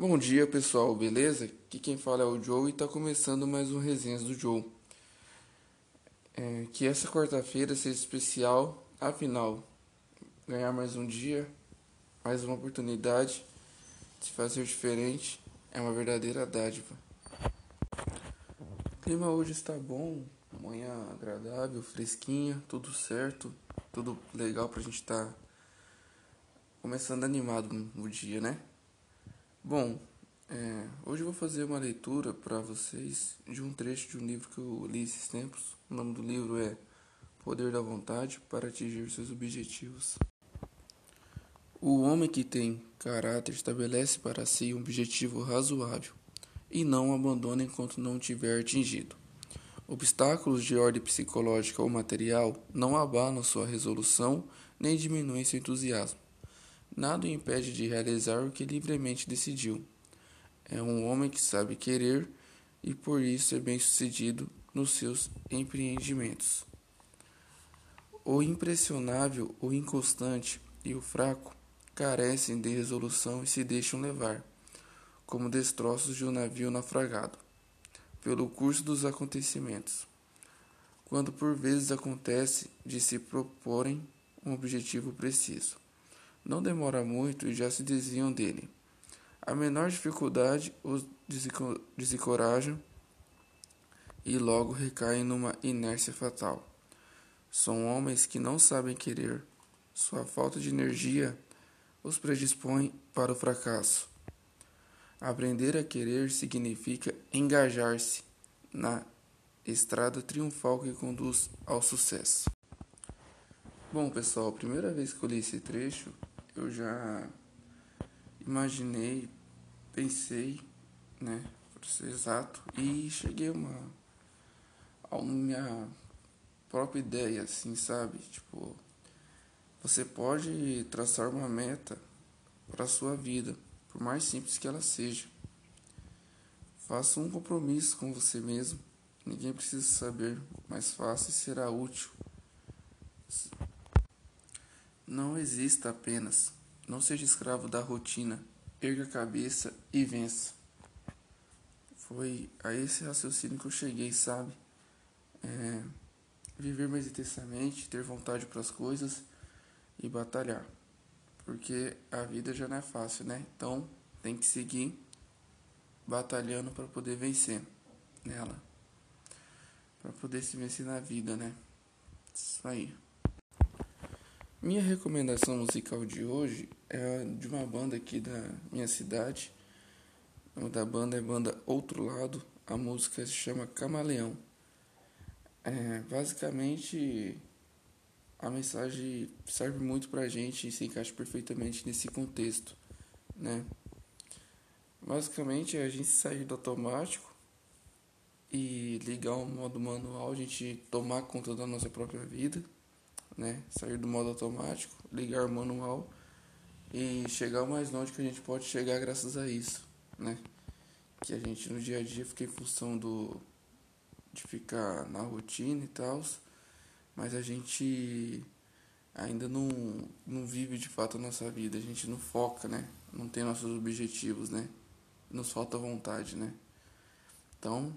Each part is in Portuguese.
Bom dia pessoal, beleza? Aqui quem fala é o Joe e está começando mais um Resenhas do Joe. É, que essa quarta-feira seja especial, afinal, ganhar mais um dia, mais uma oportunidade de fazer diferente é uma verdadeira dádiva. O clima hoje está bom, manhã agradável, fresquinha, tudo certo, tudo legal pra gente estar tá começando animado no dia, né? Bom, é, hoje eu vou fazer uma leitura para vocês de um trecho de um livro que eu li esses tempos. O nome do livro é Poder da Vontade para Atingir Seus Objetivos. O homem que tem caráter estabelece para si um objetivo razoável e não abandona enquanto não tiver atingido. Obstáculos de ordem psicológica ou material não abalam sua resolução nem diminuem seu entusiasmo. Nada o impede de realizar o que livremente decidiu. É um homem que sabe querer e por isso é bem-sucedido nos seus empreendimentos. O impressionável, o inconstante e o fraco carecem de resolução e se deixam levar, como destroços de um navio naufragado, pelo curso dos acontecimentos. Quando por vezes acontece de se proporem um objetivo preciso não demora muito e já se desviam dele. A menor dificuldade os desencorajam e logo recaem numa inércia fatal. São homens que não sabem querer. Sua falta de energia os predispõe para o fracasso. Aprender a querer significa engajar-se na estrada triunfal que conduz ao sucesso. Bom, pessoal, primeira vez que eu li esse trecho, eu já imaginei, pensei, né, por ser exato, e cheguei a uma a minha própria ideia, assim, sabe? Tipo, você pode traçar uma meta para sua vida, por mais simples que ela seja. Faça um compromisso com você mesmo. Ninguém precisa saber, mas faça e será útil. Não exista apenas. Não seja escravo da rotina. Erga a cabeça e vença. Foi a esse raciocínio que eu cheguei, sabe? É, viver mais intensamente, ter vontade para as coisas e batalhar. Porque a vida já não é fácil, né? Então tem que seguir batalhando para poder vencer nela. Para poder se vencer na vida, né? Isso aí. Minha recomendação musical de hoje é de uma banda aqui da minha cidade. O nome da banda é banda Outro Lado. A música se chama Camaleão. É, basicamente, a mensagem serve muito pra gente e se encaixa perfeitamente nesse contexto, né? Basicamente, é a gente sair do automático e ligar o modo manual, a gente tomar conta da nossa própria vida né? Sair do modo automático, ligar o manual e chegar o mais longe que a gente pode chegar graças a isso, né? Que a gente no dia a dia fica em função do de ficar na rotina e tal, mas a gente ainda não, não vive de fato a nossa vida, a gente não foca, né? Não tem nossos objetivos, né? Nos falta vontade, né? Então,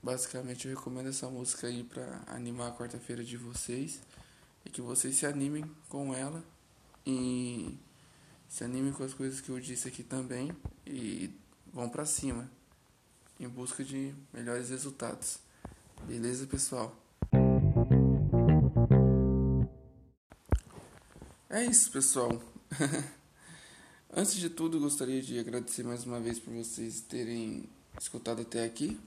basicamente eu recomendo essa música aí para animar a quarta-feira de vocês e que vocês se animem com ela e se animem com as coisas que eu disse aqui também e vão para cima em busca de melhores resultados. Beleza, pessoal? É isso, pessoal. Antes de tudo, gostaria de agradecer mais uma vez por vocês terem escutado até aqui.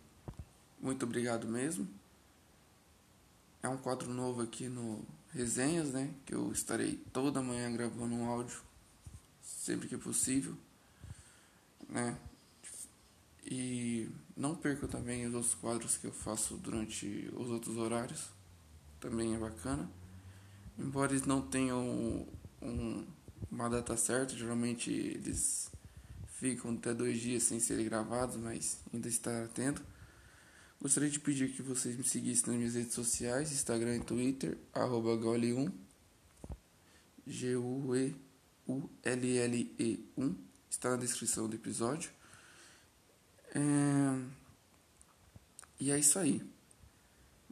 Muito obrigado mesmo. É um quadro novo aqui no resenhas, né? Que eu estarei toda manhã gravando um áudio sempre que possível, né? E não perca também os outros quadros que eu faço durante os outros horários, também é bacana. Embora eles não tenham um, uma data certa, geralmente eles ficam até dois dias sem serem gravados, mas ainda está atento. Gostaria de pedir que vocês me seguissem nas minhas redes sociais, Instagram e Twitter, arroba gole1, G-U-E-U-L-L-E-1, está na descrição do episódio. É... E é isso aí.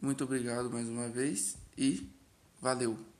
Muito obrigado mais uma vez e valeu!